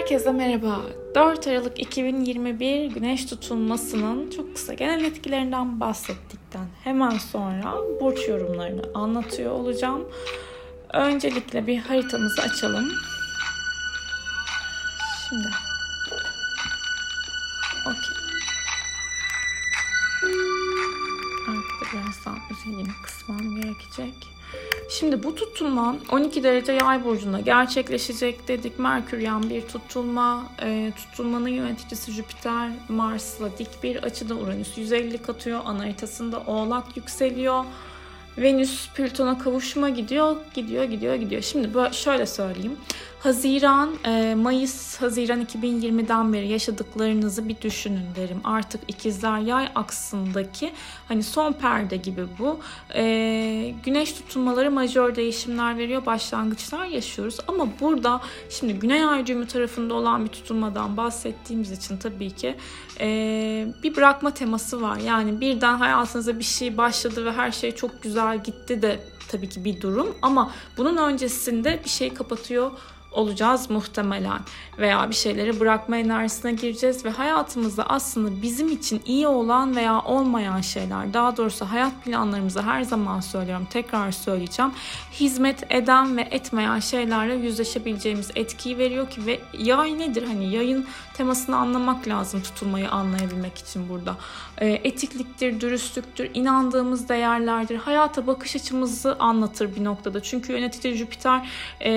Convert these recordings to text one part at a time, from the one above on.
Herkese merhaba. 4 Aralık 2021 güneş tutulmasının çok kısa genel etkilerinden bahsettikten hemen sonra burç yorumlarını anlatıyor olacağım. Öncelikle bir haritamızı açalım. Şimdi. Şimdi bu tutulma 12 derece yay burcunda gerçekleşecek dedik. Merkür yan bir tutulma. E, tutulmanın yöneticisi Jüpiter Mars'la dik bir açıda Uranüs 150 katıyor. Ana haritasında Oğlak yükseliyor. Venüs Plüton'a kavuşma gidiyor, gidiyor, gidiyor, gidiyor. Şimdi böyle şöyle söyleyeyim. Haziran, e, Mayıs, Haziran 2020'den beri yaşadıklarınızı bir düşünün derim. Artık ikizler yay aksındaki hani son perde gibi bu. E, güneş tutulmaları majör değişimler veriyor, başlangıçlar yaşıyoruz. Ama burada şimdi Güney Ay düğümü tarafında olan bir tutulmadan bahsettiğimiz için tabii ki e, bir bırakma teması var. Yani birden hayatınıza bir şey başladı ve her şey çok güzel gitti de tabii ki bir durum ama bunun öncesinde bir şey kapatıyor olacağız muhtemelen. Veya bir şeyleri bırakma enerjisine gireceğiz ve hayatımızda aslında bizim için iyi olan veya olmayan şeyler daha doğrusu hayat planlarımızı her zaman söylüyorum tekrar söyleyeceğim. Hizmet eden ve etmeyen şeylerle yüzleşebileceğimiz etkiyi veriyor ki ve yay nedir? Hani yayın temasını anlamak lazım tutulmayı anlayabilmek için burada. E, etikliktir dürüstlüktür inandığımız değerlerdir. Hayata bakış açımızı anlatır bir noktada. Çünkü yönetici Jüpiter e,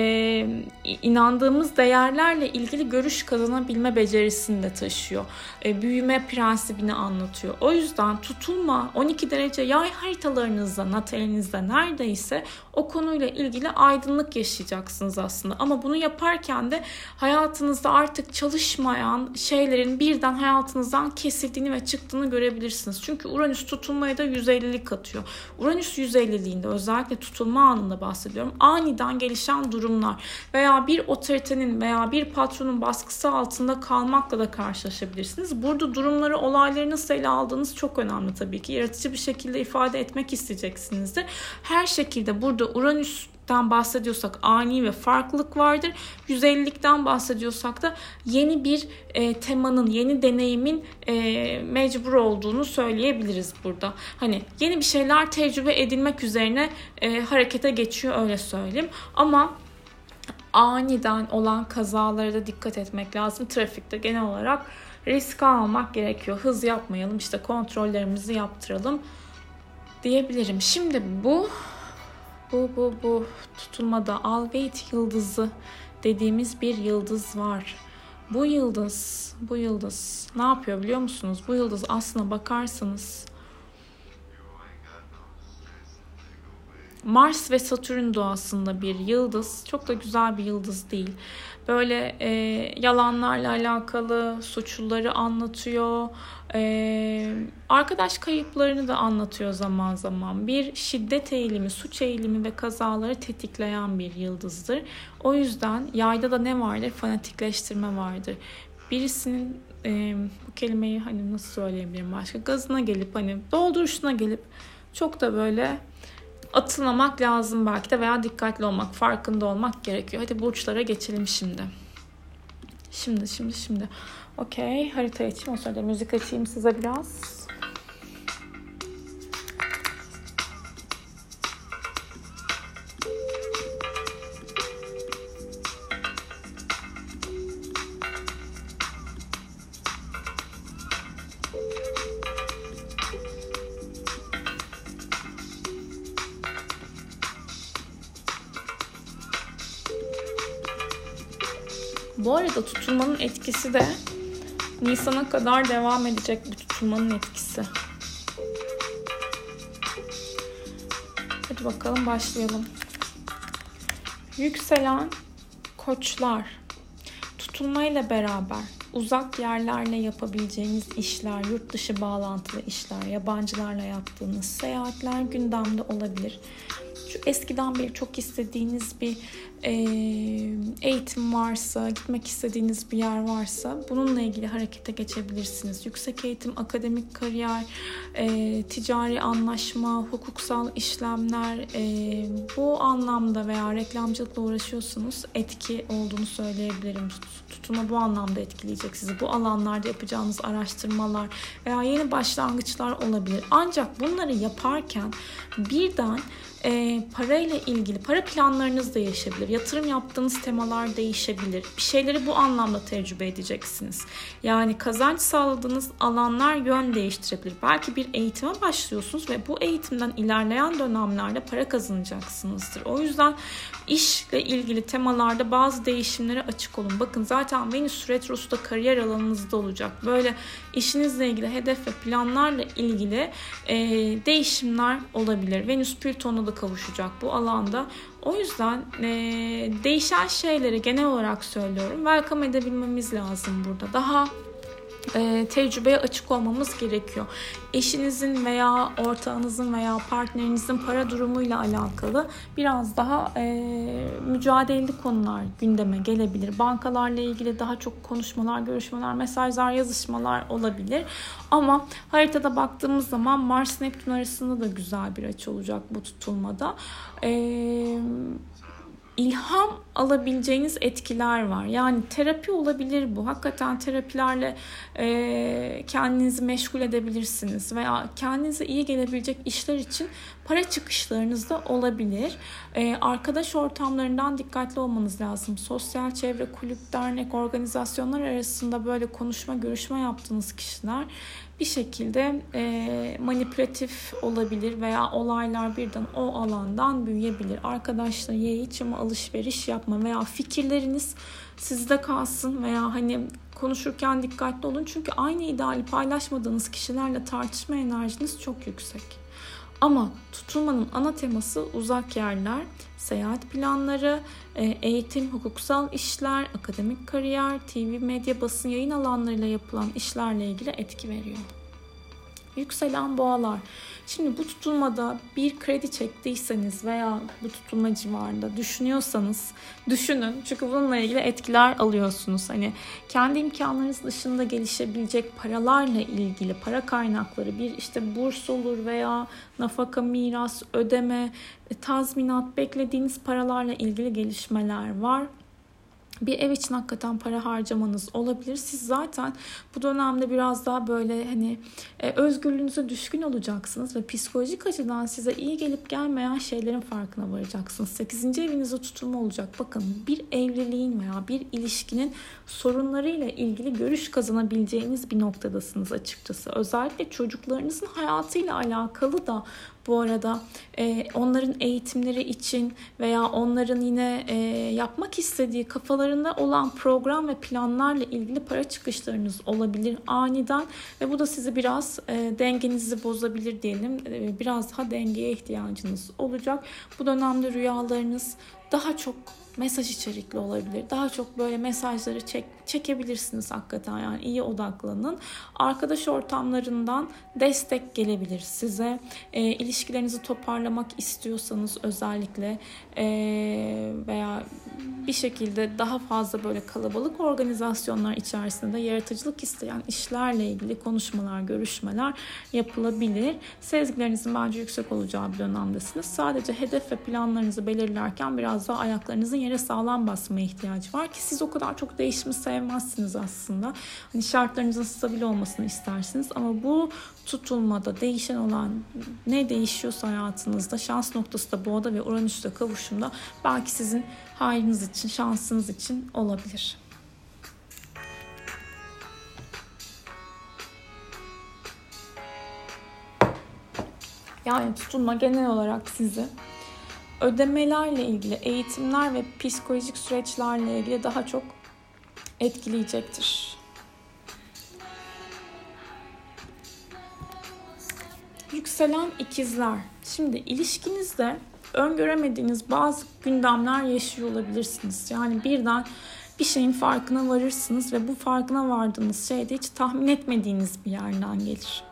inandığımız değerlerle ilgili görüş kazanabilme becerisini de taşıyor. E, büyüme prensibini anlatıyor. O yüzden tutulma 12 derece yay haritalarınızda, natalinizde neredeyse o konuyla ilgili aydınlık yaşayacaksınız aslında. Ama bunu yaparken de hayatınızda artık çalışmayan şeylerin birden hayatınızdan kesildiğini ve çıktığını görebilirsiniz. Çünkü Uranüs tutulmaya da 150'lik atıyor. Uranüs 150'liğinde özellikle tutulma anında bahsediyorum. Aniden gelişen durumlar veya bir otoritenin veya bir patronun baskısı altında kalmakla da karşılaşabilirsiniz. Burada durumları, olayları nasıl ele aldığınız çok önemli tabii ki. Yaratıcı bir şekilde ifade etmek isteyeceksinizdir. Her şekilde burada Uranüs bahsediyorsak ani ve farklılık vardır. 150'likten bahsediyorsak da yeni bir e, temanın, yeni deneyimin e, mecbur olduğunu söyleyebiliriz burada. Hani yeni bir şeyler tecrübe edilmek üzerine e, harekete geçiyor öyle söyleyeyim. Ama aniden olan kazalara da dikkat etmek lazım. Trafikte genel olarak risk almak gerekiyor. Hız yapmayalım, işte kontrollerimizi yaptıralım diyebilirim. Şimdi bu bu bu bu tutulmada Algate yıldızı dediğimiz bir yıldız var. Bu yıldız, bu yıldız ne yapıyor biliyor musunuz? Bu yıldız aslına bakarsanız Mars ve Satürn doğasında bir yıldız. Çok da güzel bir yıldız değil. Böyle e, yalanlarla alakalı suçluları anlatıyor. E, arkadaş kayıplarını da anlatıyor zaman zaman. Bir şiddet eğilimi, suç eğilimi ve kazaları tetikleyen bir yıldızdır. O yüzden yayda da ne vardır? Fanatikleştirme vardır. Birisinin e, bu kelimeyi hani nasıl söyleyebilirim başka? Gazına gelip hani dolduruşuna gelip çok da böyle atılmamak lazım belki de veya dikkatli olmak, farkında olmak gerekiyor. Hadi burçlara geçelim şimdi. Şimdi, şimdi, şimdi. Okey, harita açayım. O sırada müzik açayım size biraz. Bu arada tutulmanın etkisi de Nisan'a kadar devam edecek bir tutulmanın etkisi. Hadi bakalım başlayalım. Yükselen koçlar tutulmayla beraber uzak yerlerle yapabileceğiniz işler, yurt dışı bağlantılı işler, yabancılarla yaptığınız seyahatler gündemde olabilir. Şu eskiden beri çok istediğiniz bir eğitim varsa, gitmek istediğiniz bir yer varsa bununla ilgili harekete geçebilirsiniz. Yüksek eğitim, akademik kariyer, e, ticari anlaşma, hukuksal işlemler e, bu anlamda veya reklamcılıkla uğraşıyorsunuz etki olduğunu söyleyebilirim. Tutuma bu anlamda etkileyecek sizi. Bu alanlarda yapacağınız araştırmalar veya yeni başlangıçlar olabilir. Ancak bunları yaparken birden e, parayla ilgili para planlarınız da değişebilir. Yatırım yaptığınız temalar değişebilir. Bir şeyleri bu anlamda tecrübe edeceksiniz. Yani kazanç sağladığınız alanlar yön değiştirebilir. Belki bir eğitime başlıyorsunuz ve bu eğitimden ilerleyen dönemlerde para kazanacaksınızdır. O yüzden işle ilgili temalarda bazı değişimlere açık olun. Bakın zaten Venüs Retrosu da kariyer alanınızda olacak. Böyle işinizle ilgili hedef ve planlarla ilgili e, değişimler olabilir. Venüs Plüton'la da kavuşacak bu alanda. O yüzden e, değişen şeyleri genel olarak söylüyorum. Welcome edebilmemiz lazım burada. Daha e, tecrübeye açık olmamız gerekiyor. Eşinizin veya ortağınızın veya partnerinizin para durumuyla alakalı biraz daha e, mücadeleli konular gündeme gelebilir. Bankalarla ilgili daha çok konuşmalar, görüşmeler, mesajlar, yazışmalar olabilir. Ama haritada baktığımız zaman Mars Neptün arasında da güzel bir açı olacak bu tutulmada. Eee ilham alabileceğiniz etkiler var. Yani terapi olabilir bu. Hakikaten terapilerle e, kendinizi meşgul edebilirsiniz veya kendinize iyi gelebilecek işler için para çıkışlarınız da olabilir. E, arkadaş ortamlarından dikkatli olmanız lazım. Sosyal çevre, kulüp, dernek, organizasyonlar arasında böyle konuşma, görüşme yaptığınız kişiler bir şekilde e, manipülatif olabilir veya olaylar birden o alandan büyüyebilir. Arkadaşlar ye iç alışveriş yapma veya fikirleriniz sizde kalsın veya hani konuşurken dikkatli olun. Çünkü aynı ideali paylaşmadığınız kişilerle tartışma enerjiniz çok yüksek. Ama tutulmanın ana teması uzak yerler, seyahat planları, e, eğitim, hukuksal işler, akademik kariyer, TV, medya, basın yayın alanlarıyla yapılan işlerle ilgili etki veriyor. Yükselen boğalar. Şimdi bu tutulmada bir kredi çektiyseniz veya bu tutulma civarında düşünüyorsanız düşünün. Çünkü bununla ilgili etkiler alıyorsunuz. Hani kendi imkanlarınız dışında gelişebilecek paralarla ilgili para kaynakları bir işte burs olur veya nafaka, miras, ödeme, tazminat beklediğiniz paralarla ilgili gelişmeler var bir ev için hakikaten para harcamanız olabilir. Siz zaten bu dönemde biraz daha böyle hani e, özgürlüğünüze düşkün olacaksınız ve psikolojik açıdan size iyi gelip gelmeyen şeylerin farkına varacaksınız. 8. evinizde tutulma olacak. Bakın bir evliliğin veya bir ilişkinin sorunlarıyla ilgili görüş kazanabileceğiniz bir noktadasınız açıkçası. Özellikle çocuklarınızın hayatıyla alakalı da bu arada e, onların eğitimleri için veya onların yine e, yapmak istediği kafalarında olan program ve planlarla ilgili para çıkışlarınız olabilir aniden ve bu da sizi biraz e, dengenizi bozabilir diyelim. E, biraz daha dengeye ihtiyacınız olacak. Bu dönemde rüyalarınız daha çok mesaj içerikli olabilir. Daha çok böyle mesajları çek, çekebilirsiniz hakikaten yani iyi odaklanın. Arkadaş ortamlarından destek gelebilir size. E, ilişkilerinizi toparlamak istiyorsanız özellikle e, veya bir şekilde daha fazla böyle kalabalık organizasyonlar içerisinde yaratıcılık isteyen işlerle ilgili konuşmalar, görüşmeler yapılabilir. Sezgilerinizin bence yüksek olacağı bir dönemdesiniz. Sadece hedef ve planlarınızı belirlerken biraz daha ayaklarınızın yere sağlam basmaya ihtiyacı var ki siz o kadar çok değişimi sevmezsiniz aslında. Hani şartlarınızın stabil olmasını istersiniz ama bu tutulmada değişen olan ne değişiyorsa hayatınızda şans noktası da boğada ve Uranüs'te kavuşumda belki sizin hayrınız için, şansınız için olabilir. Yani tutulma genel olarak sizi ödemelerle ilgili, eğitimler ve psikolojik süreçlerle ilgili daha çok etkileyecektir. Yükselen ikizler. Şimdi ilişkinizde öngöremediğiniz bazı gündemler yaşıyor olabilirsiniz. Yani birden bir şeyin farkına varırsınız ve bu farkına vardığınız şey de hiç tahmin etmediğiniz bir yerden gelir.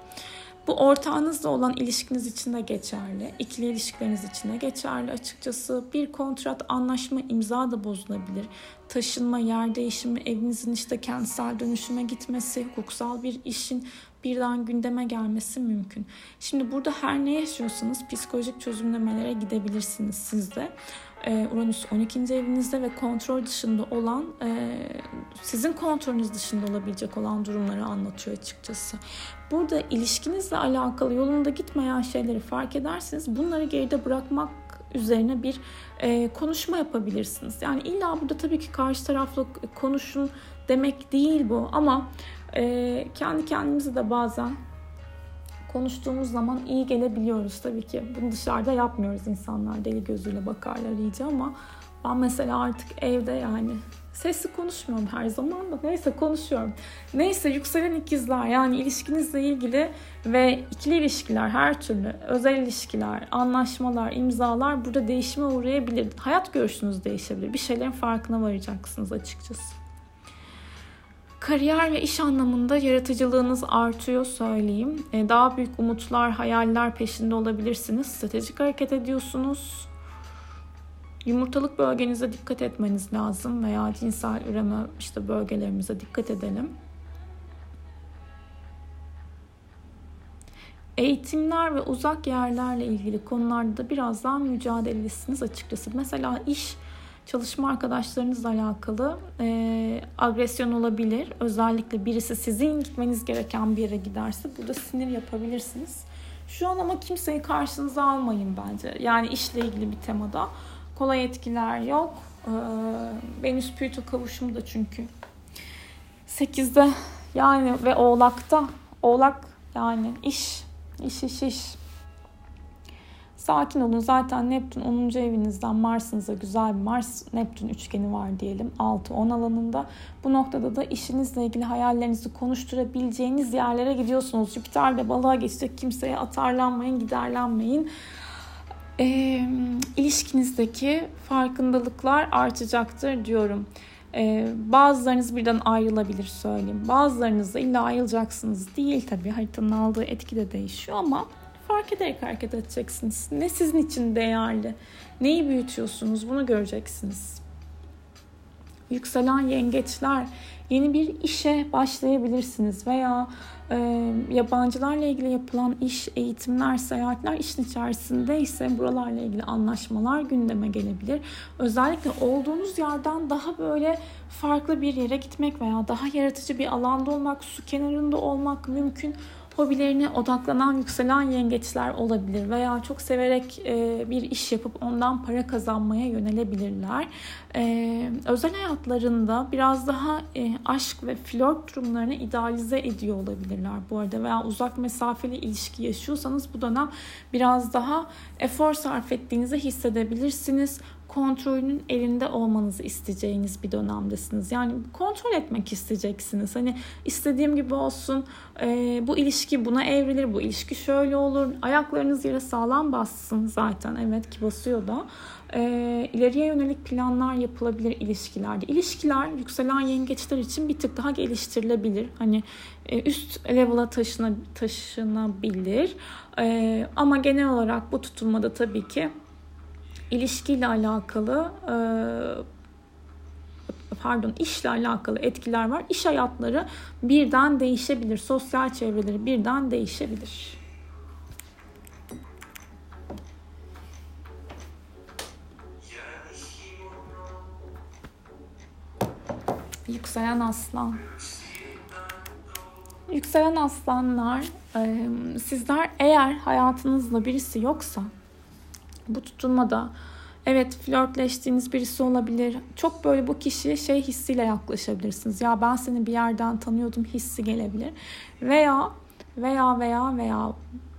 Bu ortağınızla olan ilişkiniz için de geçerli. İkili ilişkileriniz için de geçerli açıkçası. Bir kontrat, anlaşma, imza da bozulabilir. Taşınma, yer değişimi, evinizin işte kentsel dönüşüme gitmesi, hukuksal bir işin birden gündeme gelmesi mümkün. Şimdi burada her ne yaşıyorsanız psikolojik çözümlemelere gidebilirsiniz siz de. Ee, Uranüs 12. evinizde ve kontrol dışında olan e, sizin kontrolünüz dışında olabilecek olan durumları anlatıyor açıkçası. Burada ilişkinizle alakalı yolunda gitmeyen şeyleri fark ederseniz bunları geride bırakmak üzerine bir e, konuşma yapabilirsiniz. Yani illa burada tabii ki karşı tarafla konuşun demek değil bu ama e, kendi kendimizi de bazen konuştuğumuz zaman iyi gelebiliyoruz tabii ki. Bunu dışarıda yapmıyoruz insanlar deli gözüyle bakarlar iyice ama ben mesela artık evde yani sesli konuşmuyorum her zaman da neyse konuşuyorum. Neyse yükselen ikizler yani ilişkinizle ilgili ve ikili ilişkiler her türlü özel ilişkiler, anlaşmalar, imzalar burada değişime uğrayabilir. Hayat görüşünüz değişebilir. Bir şeylerin farkına varacaksınız açıkçası. Kariyer ve iş anlamında yaratıcılığınız artıyor söyleyeyim. E, daha büyük umutlar, hayaller peşinde olabilirsiniz. Stratejik hareket ediyorsunuz. Yumurtalık bölgenize dikkat etmeniz lazım veya cinsel üreme işte bölgelerimize dikkat edelim. Eğitimler ve uzak yerlerle ilgili konularda da biraz daha mücadelisiniz açıkçası. Mesela iş çalışma arkadaşlarınızla alakalı e, agresyon olabilir. Özellikle birisi sizin gitmeniz gereken bir yere giderse burada sinir yapabilirsiniz. Şu an ama kimseyi karşınıza almayın bence. Yani işle ilgili bir temada kolay etkiler yok. E, Venüs Plüto kavuşumu da çünkü 8'de yani ve Oğlak'ta Oğlak yani iş iş iş iş Sakin olun. Zaten Neptün 10. evinizden Mars'ınıza güzel bir Mars-Neptün üçgeni var diyelim. 6-10 alanında. Bu noktada da işinizle ilgili hayallerinizi konuşturabileceğiniz yerlere gidiyorsunuz. Jüpiter de balığa geçecek. Kimseye atarlanmayın, giderlenmeyin. E, ilişkinizdeki farkındalıklar artacaktır diyorum. Ee, bazılarınız birden ayrılabilir söyleyeyim. Bazılarınız da illa ayrılacaksınız değil tabii. Haritanın aldığı etki de değişiyor ama fark ederek hareket edeceksiniz. Ne sizin için değerli, neyi büyütüyorsunuz bunu göreceksiniz. Yükselen yengeçler yeni bir işe başlayabilirsiniz veya e, yabancılarla ilgili yapılan iş, eğitimler, seyahatler işin içerisinde ise buralarla ilgili anlaşmalar gündeme gelebilir. Özellikle olduğunuz yerden daha böyle farklı bir yere gitmek veya daha yaratıcı bir alanda olmak, su kenarında olmak mümkün hobilerine odaklanan yükselen yengeçler olabilir veya çok severek e, bir iş yapıp ondan para kazanmaya yönelebilirler. E, özel hayatlarında biraz daha e, aşk ve flört durumlarını idealize ediyor olabilirler bu arada veya uzak mesafeli ilişki yaşıyorsanız bu dönem biraz daha efor sarf ettiğinizi hissedebilirsiniz kontrolünün elinde olmanızı isteyeceğiniz bir dönemdesiniz. Yani kontrol etmek isteyeceksiniz. Hani istediğim gibi olsun, e, bu ilişki buna evrilir, bu ilişki şöyle olur. Ayaklarınız yere sağlam bassın zaten. Evet ki basıyor da. E, ileriye yönelik planlar yapılabilir ilişkilerde. İlişkiler yükselen yengeçler için bir tık daha geliştirilebilir. Hani e, üst level'a taşına, taşınabilir. E, ama genel olarak bu tutulmada tabii ki ilişkiyle alakalı pardon işle alakalı etkiler var. İş hayatları birden değişebilir. Sosyal çevreleri birden değişebilir. Yükselen aslan. Yükselen aslanlar, sizler eğer hayatınızda birisi yoksa bu tutulmada evet flörtleştiğiniz birisi olabilir. Çok böyle bu kişiye şey hissiyle yaklaşabilirsiniz. Ya ben seni bir yerden tanıyordum hissi gelebilir. Veya veya veya veya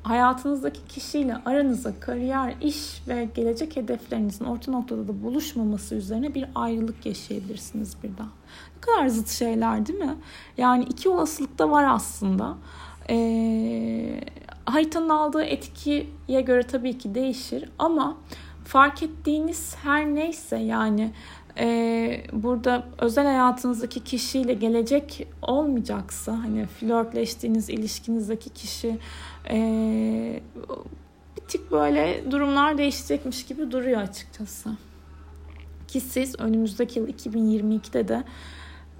hayatınızdaki kişiyle aranızda kariyer, iş ve gelecek hedeflerinizin orta noktada da buluşmaması üzerine bir ayrılık yaşayabilirsiniz birden. Ne kadar zıt şeyler değil mi? Yani iki olasılık da var aslında. Ee, haritanın aldığı etkiye göre tabii ki değişir ama fark ettiğiniz her neyse yani e, burada özel hayatınızdaki kişiyle gelecek olmayacaksa hani flörtleştiğiniz ilişkinizdeki kişi e, bir tık böyle durumlar değişecekmiş gibi duruyor açıkçası. Ki siz önümüzdeki yıl 2022'de de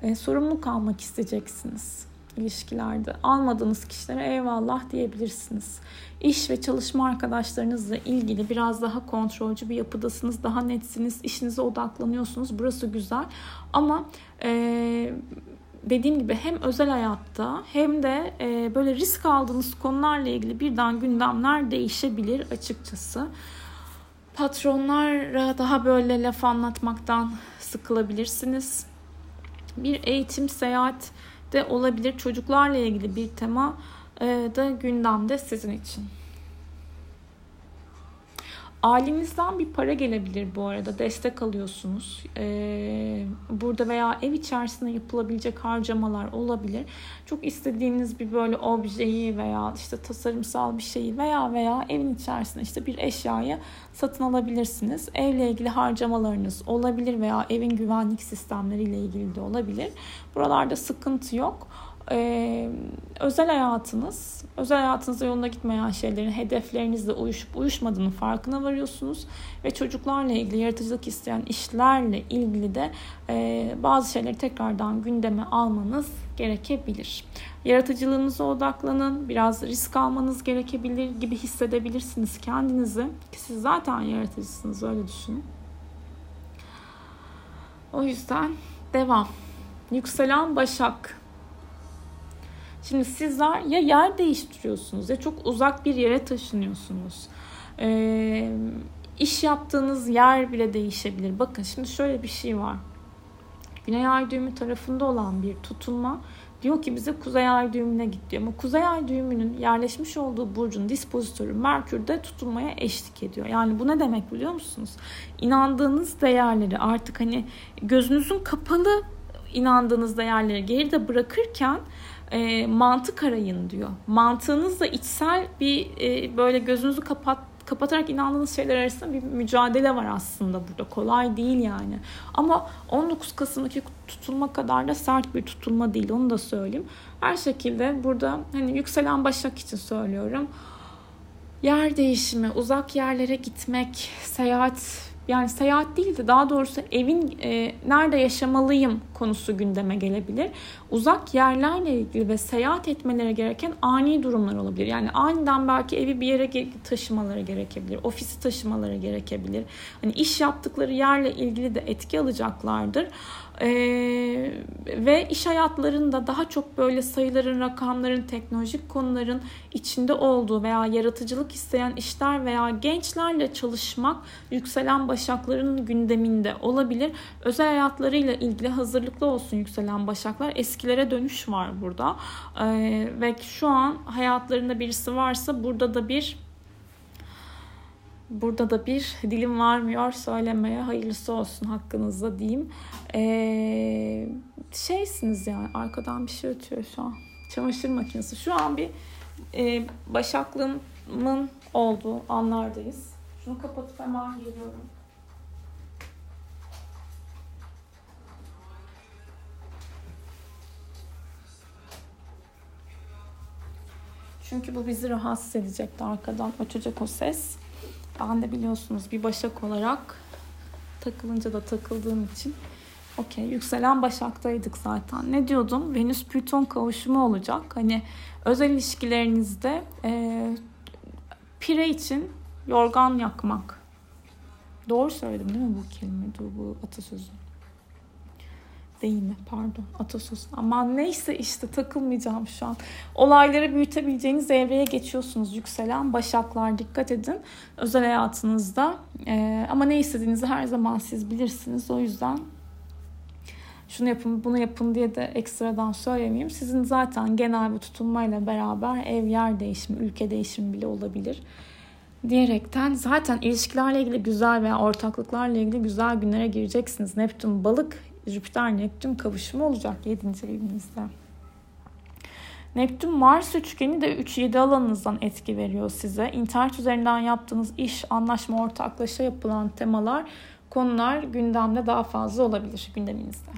e, sorumluluk almak isteyeceksiniz ilişkilerde. Almadığınız kişilere eyvallah diyebilirsiniz. İş ve çalışma arkadaşlarınızla ilgili biraz daha kontrolcü bir yapıdasınız. Daha netsiniz. işinize odaklanıyorsunuz. Burası güzel. Ama e, dediğim gibi hem özel hayatta hem de e, böyle risk aldığınız konularla ilgili birden gündemler değişebilir açıkçası. Patronlara daha böyle laf anlatmaktan sıkılabilirsiniz. Bir eğitim, seyahat de olabilir. Çocuklarla ilgili bir tema e, da gündemde sizin için. Ailenizden bir para gelebilir bu arada. Destek alıyorsunuz. Ee, burada veya ev içerisinde yapılabilecek harcamalar olabilir. Çok istediğiniz bir böyle objeyi veya işte tasarımsal bir şeyi veya veya evin içerisinde işte bir eşyayı satın alabilirsiniz. Evle ilgili harcamalarınız olabilir veya evin güvenlik sistemleriyle ilgili de olabilir. Buralarda sıkıntı yok e, özel hayatınız, özel hayatınızda yolunda gitmeyen şeylerin hedeflerinizle uyuşup uyuşmadığını farkına varıyorsunuz ve çocuklarla ilgili yaratıcılık isteyen işlerle ilgili de e, bazı şeyleri tekrardan gündeme almanız gerekebilir. Yaratıcılığınıza odaklanın, biraz risk almanız gerekebilir gibi hissedebilirsiniz kendinizi ki siz zaten yaratıcısınız öyle düşünün. O yüzden devam. Yükselen Başak Şimdi sizler ya yer değiştiriyorsunuz ya çok uzak bir yere taşınıyorsunuz. Ee, iş yaptığınız yer bile değişebilir. Bakın şimdi şöyle bir şey var. Güney ay düğümü tarafında olan bir tutulma diyor ki bize kuzey ay düğümüne git diyor. Ama kuzey ay düğümünün yerleşmiş olduğu burcun dispozitörü Merkür de tutulmaya eşlik ediyor. Yani bu ne demek biliyor musunuz? İnandığınız değerleri artık hani gözünüzün kapalı inandığınız değerleri geride bırakırken e, mantık arayın diyor. Mantığınızla içsel bir e, böyle gözünüzü kapat kapatarak inandığınız şeyler arasında bir mücadele var aslında burada. Kolay değil yani. Ama 19 Kasım'daki tutulma kadar da sert bir tutulma değil. Onu da söyleyeyim. Her şekilde burada hani yükselen başak için söylüyorum. Yer değişimi, uzak yerlere gitmek, seyahat yani seyahat değil de daha doğrusu evin e, nerede yaşamalıyım konusu gündeme gelebilir. Uzak yerlerle ilgili ve seyahat etmeleri gereken ani durumlar olabilir. Yani aniden belki evi bir yere taşımaları gerekebilir. Ofisi taşımaları gerekebilir. Hani iş yaptıkları yerle ilgili de etki alacaklardır. Ee, ve iş hayatlarında daha çok böyle sayıların, rakamların, teknolojik konuların içinde olduğu veya yaratıcılık isteyen işler veya gençlerle çalışmak yükselen başakların gündeminde olabilir. Özel hayatlarıyla ilgili hazırlıklı olsun yükselen başaklar. Eskilere dönüş var burada. Ee, ve şu an hayatlarında birisi varsa burada da bir Burada da bir dilim varmıyor söylemeye. Hayırlısı olsun hakkınızda diyeyim. Ee, şeysiniz yani arkadan bir şey ötüyor şu an. Çamaşır makinesi. Şu an bir e, başaklığımın olduğu anlardayız. Şunu kapatıp hemen geliyorum. Çünkü bu bizi rahatsız edecekti arkadan ötecek o ses. Ben de biliyorsunuz bir başak olarak takılınca da takıldığım için okey yükselen başaktaydık zaten. Ne diyordum? Venüs Plüton kavuşumu olacak. Hani özel ilişkilerinizde e, pire için yorgan yakmak. Doğru söyledim değil mi bu kelime? Bu atasözü değil mi? Pardon atasözü. Ama neyse işte takılmayacağım şu an. Olayları büyütebileceğiniz evreye geçiyorsunuz. Yükselen başaklar dikkat edin. Özel hayatınızda. Ee, ama ne istediğinizi her zaman siz bilirsiniz. O yüzden şunu yapın bunu yapın diye de ekstradan söylemeyeyim. Sizin zaten genel bir tutunmayla beraber ev yer değişimi, ülke değişimi bile olabilir diyerekten zaten ilişkilerle ilgili güzel veya ortaklıklarla ilgili güzel günlere gireceksiniz. Neptün balık Jüpiter Neptün kavuşumu olacak 7. evinizde. Neptün Mars üçgeni de 3-7 alanınızdan etki veriyor size. İnternet üzerinden yaptığınız iş, anlaşma, ortaklaşa yapılan temalar konular gündemde daha fazla olabilir gündeminizde.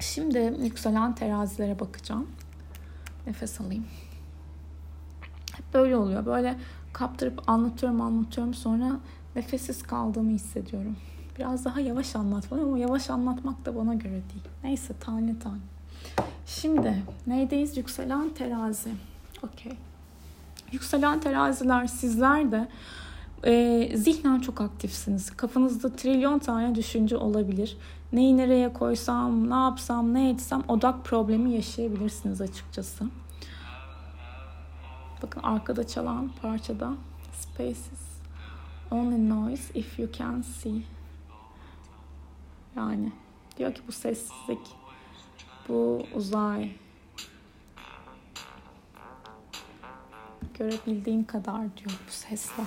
Şimdi yükselen terazilere bakacağım. Nefes alayım. Hep böyle oluyor. Böyle kaptırıp anlatıyorum anlatıyorum sonra nefessiz kaldığımı hissediyorum. Biraz daha yavaş anlatmalıyım ama yavaş anlatmak da bana göre değil. Neyse tane tane. Şimdi neydeyiz? Yükselen terazi. Okey. Yükselen teraziler sizler de e, zihnen çok aktifsiniz. Kafanızda trilyon tane düşünce olabilir. Neyi nereye koysam, ne yapsam, ne etsem odak problemi yaşayabilirsiniz açıkçası. Bakın arkada çalan parçada Spaces only noise if you can see. Yani diyor ki bu sessizlik, bu uzay, görebildiğin kadar diyor bu sesler.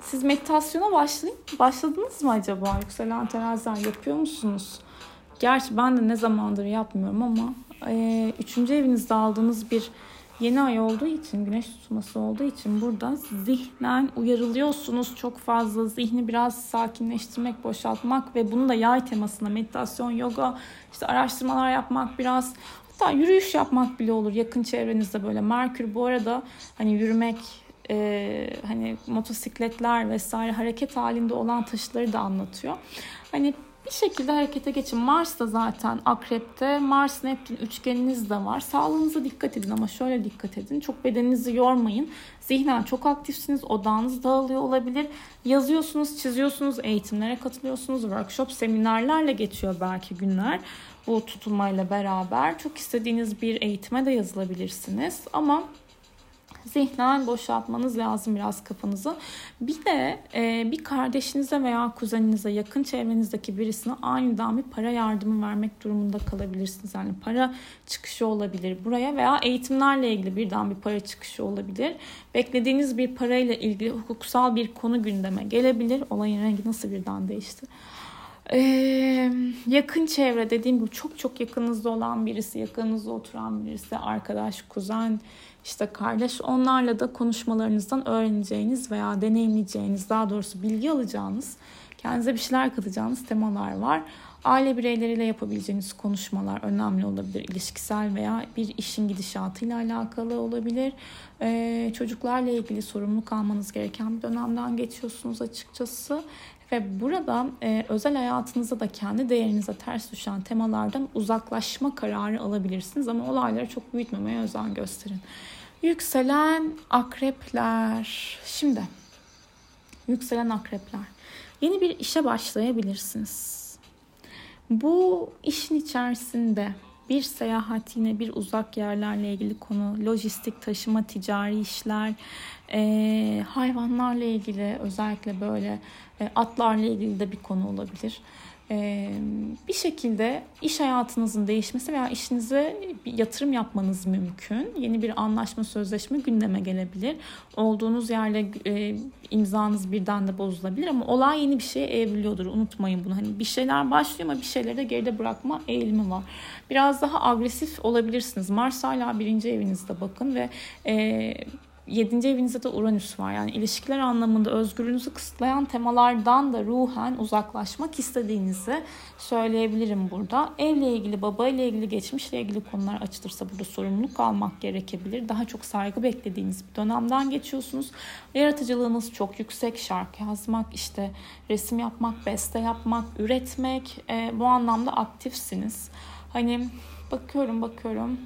Siz meditasyona başlayın. Başladınız mı acaba? Yükselen teraziler yapıyor musunuz? Gerçi ben de ne zamandır yapmıyorum ama e, üçüncü evinizde aldığınız bir yeni ay olduğu için, güneş tutulması olduğu için burada zihnen uyarılıyorsunuz çok fazla. Zihni biraz sakinleştirmek, boşaltmak ve bunu da yay temasına meditasyon, yoga, işte araştırmalar yapmak biraz hatta yürüyüş yapmak bile olur yakın çevrenizde böyle. Merkür bu arada hani yürümek, e, hani motosikletler vesaire hareket halinde olan taşıtları da anlatıyor. Hani bir şekilde harekete geçin. Mars da zaten akrepte. Mars Neptün üçgeniniz de var. Sağlığınıza dikkat edin ama şöyle dikkat edin. Çok bedeninizi yormayın. Zihnen çok aktifsiniz. Odağınız dağılıyor olabilir. Yazıyorsunuz, çiziyorsunuz, eğitimlere katılıyorsunuz. Workshop, seminerlerle geçiyor belki günler. Bu tutulmayla beraber. Çok istediğiniz bir eğitime de yazılabilirsiniz. Ama zihnen boşaltmanız lazım biraz kafanızı. Bir de e, bir kardeşinize veya kuzeninize yakın çevrenizdeki birisine aniden bir para yardımı vermek durumunda kalabilirsiniz. Yani para çıkışı olabilir buraya veya eğitimlerle ilgili birden bir para çıkışı olabilir. Beklediğiniz bir parayla ilgili hukuksal bir konu gündeme gelebilir. Olayın rengi nasıl birden değişti? Ee, yakın çevre dediğim gibi çok çok yakınızda olan birisi, yakınınızda oturan birisi, arkadaş, kuzen, işte kardeş onlarla da konuşmalarınızdan öğreneceğiniz veya deneyimleyeceğiniz daha doğrusu bilgi alacağınız kendinize bir şeyler katacağınız temalar var. Aile bireyleriyle yapabileceğiniz konuşmalar önemli olabilir. İlişkisel veya bir işin gidişatıyla alakalı olabilir. Ee, çocuklarla ilgili sorumluluk almanız gereken bir dönemden geçiyorsunuz açıkçası. Ve burada e, özel hayatınızda da kendi değerinize ters düşen temalardan uzaklaşma kararı alabilirsiniz. Ama olayları çok büyütmemeye özen gösterin. Yükselen akrepler. Şimdi yükselen akrepler. Yeni bir işe başlayabilirsiniz. Bu işin içerisinde bir seyahat yine bir uzak yerlerle ilgili konu, lojistik, taşıma, ticari işler, e, hayvanlarla ilgili özellikle böyle e, atlarla ilgili de bir konu olabilir bir şekilde iş hayatınızın değişmesi veya işinize bir yatırım yapmanız mümkün. Yeni bir anlaşma, sözleşme gündeme gelebilir. Olduğunuz yerle imzanız birden de bozulabilir ama olay yeni bir şeye evriliyordur. Unutmayın bunu. Hani bir şeyler başlıyor ama bir şeyleri de geride bırakma eğilimi var. Biraz daha agresif olabilirsiniz. Mars hala birinci evinizde bakın ve 7. evinizde de Uranüs var. Yani ilişkiler anlamında özgürlüğünüzü kısıtlayan temalardan da ruhen uzaklaşmak istediğinizi söyleyebilirim burada. Evle ilgili, baba ile ilgili, geçmişle ilgili konular açılırsa burada sorumluluk almak gerekebilir. Daha çok saygı beklediğiniz bir dönemden geçiyorsunuz. Yaratıcılığınız çok yüksek. Şarkı yazmak, işte resim yapmak, beste yapmak, üretmek. E, bu anlamda aktifsiniz. Hani bakıyorum bakıyorum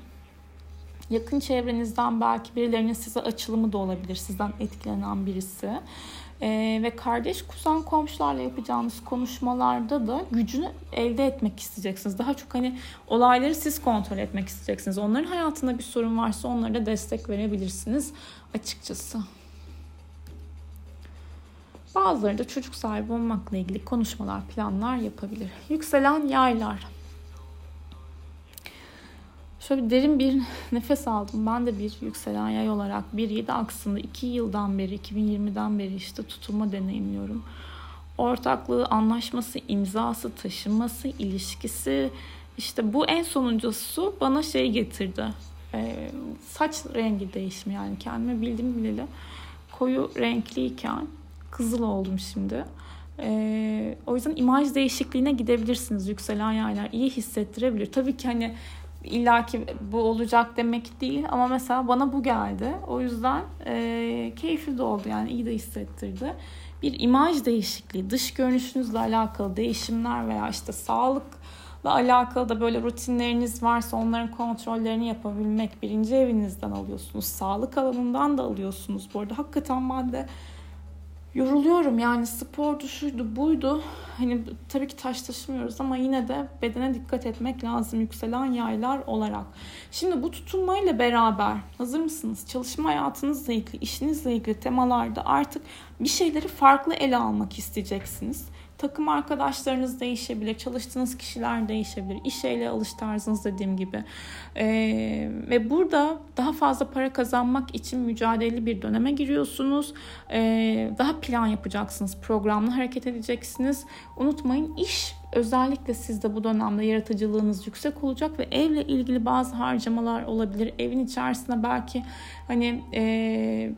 Yakın çevrenizden belki birilerinin size açılımı da olabilir. Sizden etkilenen birisi. Ee, ve kardeş kuzen komşularla yapacağınız konuşmalarda da gücünü elde etmek isteyeceksiniz. Daha çok hani olayları siz kontrol etmek isteyeceksiniz. Onların hayatında bir sorun varsa onlara da destek verebilirsiniz açıkçası. Bazıları da çocuk sahibi olmakla ilgili konuşmalar, planlar yapabilir. Yükselen yaylar. Şöyle derin bir nefes aldım. Ben de bir yükselen yay olarak bir yedi aksında iki yıldan beri, 2020'den beri işte tutulma deneyimliyorum. Ortaklığı, anlaşması, imzası, taşınması, ilişkisi işte bu en sonuncusu bana şey getirdi. E, saç rengi değişimi yani kendime bildim bileli koyu renkliyken kızıl oldum şimdi. E, o yüzden imaj değişikliğine gidebilirsiniz. Yükselen yaylar iyi hissettirebilir. Tabii ki hani illa ki bu olacak demek değil ama mesela bana bu geldi. O yüzden e, keyifli de oldu yani iyi de hissettirdi. Bir imaj değişikliği, dış görünüşünüzle alakalı değişimler veya işte sağlıkla alakalı da böyle rutinleriniz varsa onların kontrollerini yapabilmek birinci evinizden alıyorsunuz. Sağlık alanından da alıyorsunuz. Bu arada hakikaten ben de yoruluyorum yani spordu şuydu buydu hani tabii ki taş taşımıyoruz ama yine de bedene dikkat etmek lazım yükselen yaylar olarak. Şimdi bu tutunmayla beraber hazır mısınız? Çalışma hayatınızla ilgili, işinizle ilgili temalarda artık bir şeyleri farklı ele almak isteyeceksiniz. Takım arkadaşlarınız değişebilir, çalıştığınız kişiler değişebilir, iş ele alış tarzınız dediğim gibi. Ee, ve burada daha fazla para kazanmak için mücadeleli bir döneme giriyorsunuz. Ee, daha plan yapacaksınız, programlı hareket edeceksiniz. Unutmayın iş özellikle sizde bu dönemde yaratıcılığınız yüksek olacak ve evle ilgili bazı harcamalar olabilir. Evin içerisinde belki hani e,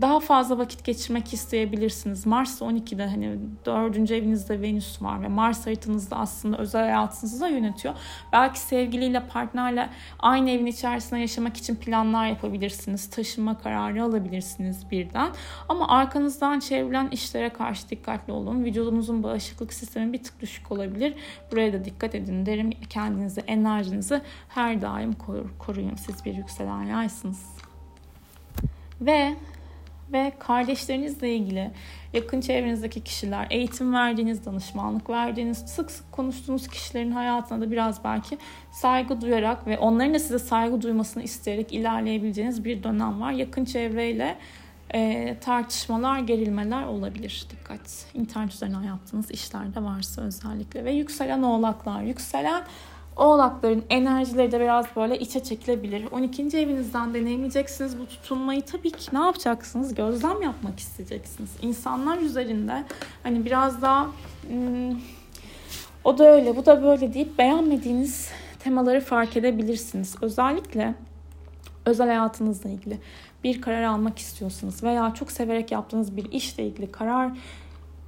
daha fazla vakit geçirmek isteyebilirsiniz. Mars 12'de hani dördüncü evinizde Venüs var ve Mars haritanızda aslında özel hayatınızı da yönetiyor. Belki sevgiliyle, partnerle aynı evin içerisinde yaşamak için planlar yapabilirsiniz. Taşınma kararı alabilirsiniz birden. Ama arkanızdan çevrilen işlere karşı dikkatli olun. Vücudunuzun bağışıklık sistemi bir tık düşük olabilir. Buraya da dikkat edin derim. Kendinizi, enerjinizi her daim koruyun. Siz bir yükselen yaysınız. Ve ve kardeşlerinizle ilgili yakın çevrenizdeki kişiler, eğitim verdiğiniz, danışmanlık verdiğiniz, sık sık konuştuğunuz kişilerin hayatına da biraz belki saygı duyarak ve onların da size saygı duymasını isteyerek ilerleyebileceğiniz bir dönem var. Yakın çevreyle e, tartışmalar, gerilmeler olabilir. Dikkat. İnternet üzerinden yaptığınız işlerde varsa özellikle. Ve yükselen oğlaklar. Yükselen Oğlakların enerjileri de biraz böyle içe çekilebilir. 12. evinizden deneyimleyeceksiniz bu tutunmayı. Tabii ki ne yapacaksınız? Gözlem yapmak isteyeceksiniz. İnsanlar üzerinde hani biraz daha hmm, o da öyle, bu da böyle deyip beğenmediğiniz temaları fark edebilirsiniz. Özellikle özel hayatınızla ilgili bir karar almak istiyorsanız veya çok severek yaptığınız bir işle ilgili karar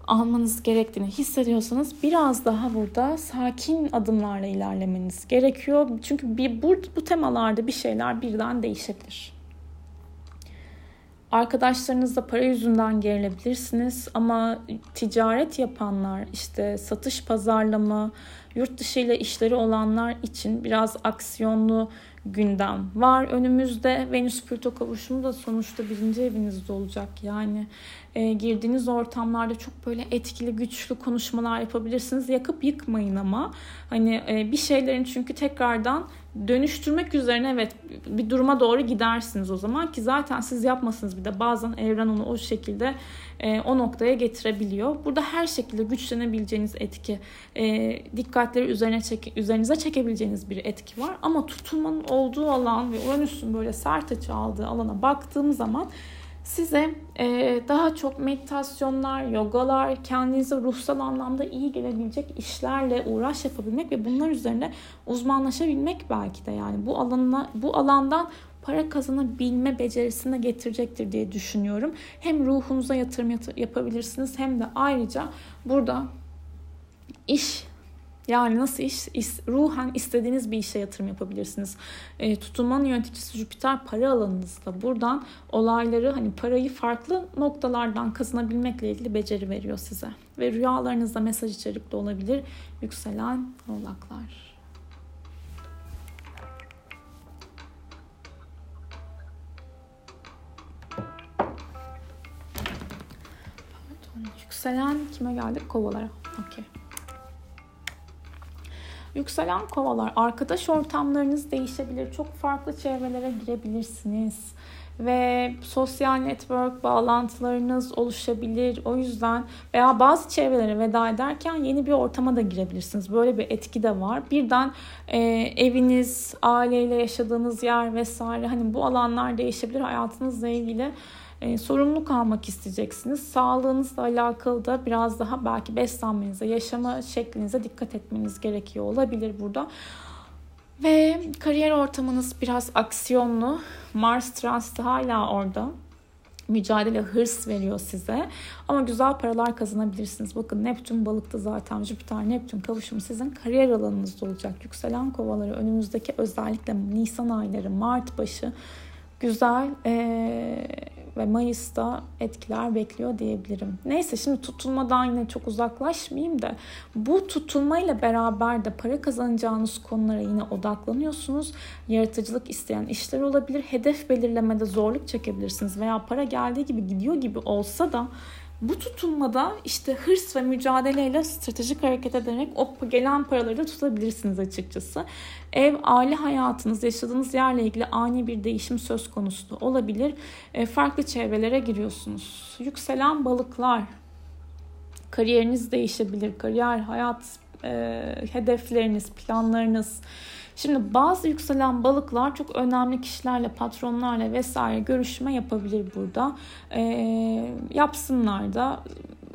almanız gerektiğini hissediyorsanız biraz daha burada sakin adımlarla ilerlemeniz gerekiyor. Çünkü bir, bu, bu temalarda bir şeyler birden değişebilir. Arkadaşlarınızla para yüzünden gerilebilirsiniz ama ticaret yapanlar, işte satış, pazarlama, yurt dışı ile işleri olanlar için biraz aksiyonlu gündem var önümüzde. Venüs Plüto kavuşumu da sonuçta birinci evinizde olacak. Yani e, girdiğiniz ortamlarda çok böyle etkili, güçlü konuşmalar yapabilirsiniz. Yakıp yıkmayın ama. Hani e, bir şeylerin çünkü tekrardan dönüştürmek üzerine evet bir duruma doğru gidersiniz o zaman ki zaten siz yapmasınız bir de bazen evren onu o şekilde e, o noktaya getirebiliyor. Burada her şekilde güçlenebileceğiniz etki, e, dikkatleri üzerine çek, üzerinize çekebileceğiniz bir etki var. Ama tutulmanın olduğu alan ve Uranüs'ün böyle sert açı aldığı alana baktığım zaman size e, daha çok meditasyonlar, yogalar, kendinize ruhsal anlamda iyi gelebilecek işlerle uğraş yapabilmek ve bunlar üzerine uzmanlaşabilmek belki de yani bu alana bu alandan para kazanabilme becerisine getirecektir diye düşünüyorum. Hem ruhunuza yatırım yapabilirsiniz hem de ayrıca burada iş yani nasıl iş? iş ruhen istediğiniz bir işe yatırım yapabilirsiniz. E, tutulmanın yöneticisi Jüpiter para alanınızda. Buradan olayları hani parayı farklı noktalardan kazanabilmekle ilgili beceri veriyor size. Ve rüyalarınızda mesaj içerikli olabilir. Yükselen oğlaklar. Yükselen kime geldik? Kovalara. Okey. Yükselen kovalar, arkadaş ortamlarınız değişebilir. Çok farklı çevrelere girebilirsiniz. Ve sosyal network bağlantılarınız oluşabilir. O yüzden veya bazı çevrelere veda ederken yeni bir ortama da girebilirsiniz. Böyle bir etki de var. Birden e, eviniz, aileyle yaşadığınız yer vesaire hani bu alanlar değişebilir hayatınızla ilgili e, sorumluluk almak isteyeceksiniz. Sağlığınızla alakalı da biraz daha belki beslenmenize, yaşama şeklinize dikkat etmeniz gerekiyor olabilir burada. Ve kariyer ortamınız biraz aksiyonlu. Mars transiti hala orada mücadele, hırs veriyor size. Ama güzel paralar kazanabilirsiniz. Bakın Neptün balıkta zaten Jüpiter Neptün kavuşumu sizin kariyer alanınızda olacak. Yükselen kovaları önümüzdeki özellikle Nisan ayları, Mart başı güzel ee, ve Mayıs'ta etkiler bekliyor diyebilirim. Neyse şimdi tutulmadan yine çok uzaklaşmayayım da bu tutulmayla beraber de para kazanacağınız konulara yine odaklanıyorsunuz. Yaratıcılık isteyen işler olabilir. Hedef belirlemede zorluk çekebilirsiniz veya para geldiği gibi gidiyor gibi olsa da bu tutulmada işte hırs ve mücadeleyle stratejik hareket ederek o gelen paraları da tutabilirsiniz açıkçası. Ev, aile hayatınız, yaşadığınız yerle ilgili ani bir değişim söz konusu olabilir. E, farklı çevrelere giriyorsunuz. Yükselen balıklar, kariyeriniz değişebilir. Kariyer, hayat, e, hedefleriniz, planlarınız, Şimdi bazı yükselen balıklar çok önemli kişilerle, patronlarla vesaire görüşme yapabilir burada. E, yapsınlar da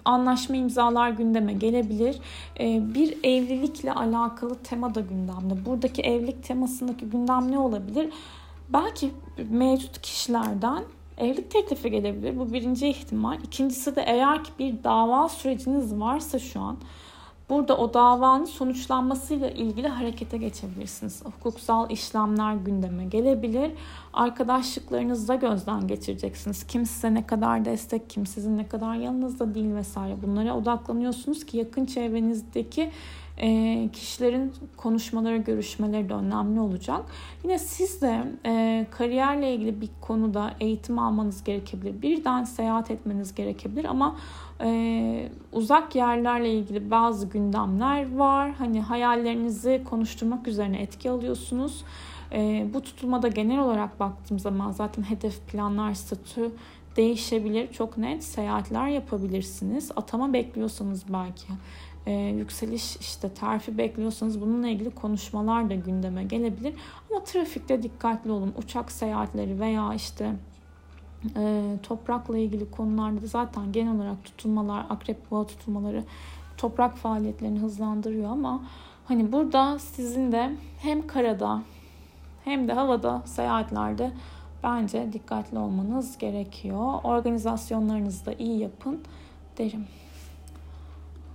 anlaşma imzalar gündeme gelebilir. E, bir evlilikle alakalı tema da gündemde. Buradaki evlilik temasındaki gündem ne olabilir? Belki mevcut kişilerden evlilik teklifi gelebilir. Bu birinci ihtimal. İkincisi de eğer ki bir dava süreciniz varsa şu an Burada o davanın sonuçlanmasıyla ilgili harekete geçebilirsiniz. Hukuksal işlemler gündeme gelebilir. Arkadaşlıklarınızda gözden geçireceksiniz. Kim size ne kadar destek, kim sizin ne kadar yanınızda değil vesaire. Bunlara odaklanıyorsunuz ki yakın çevrenizdeki e, kişilerin konuşmaları, görüşmeleri de önemli olacak. Yine siz de e, kariyerle ilgili bir konuda eğitim almanız gerekebilir. Birden seyahat etmeniz gerekebilir ama e, uzak yerlerle ilgili bazı gündemler var. Hani hayallerinizi konuşturmak üzerine etki alıyorsunuz. E, bu tutulmada genel olarak baktığım zaman zaten hedef planlar, statü değişebilir. Çok net seyahatler yapabilirsiniz. Atama bekliyorsanız belki e, yükseliş işte terfi bekliyorsanız bununla ilgili konuşmalar da gündeme gelebilir. Ama trafikte dikkatli olun. Uçak seyahatleri veya işte e, toprakla ilgili konularda da zaten genel olarak tutulmalar, akrep boğa tutulmaları toprak faaliyetlerini hızlandırıyor ama hani burada sizin de hem karada hem de havada seyahatlerde bence dikkatli olmanız gerekiyor. Organizasyonlarınızı da iyi yapın derim.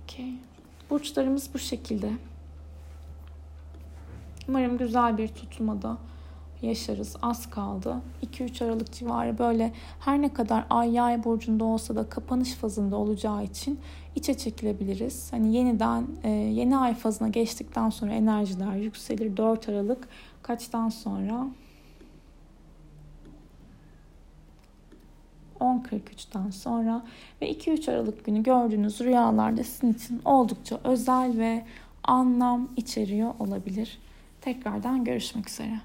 Okay. Burçlarımız bu şekilde. Umarım güzel bir tutulmada yaşarız. Az kaldı. 2-3 Aralık civarı böyle her ne kadar ay yay burcunda olsa da kapanış fazında olacağı için içe çekilebiliriz. Hani yeniden e, yeni ay fazına geçtikten sonra enerjiler yükselir. 4 Aralık kaçtan sonra 10.43'ten sonra ve 2-3 Aralık günü gördüğünüz rüyalarda sizin için oldukça özel ve anlam içeriyor olabilir. Tekrardan görüşmek üzere.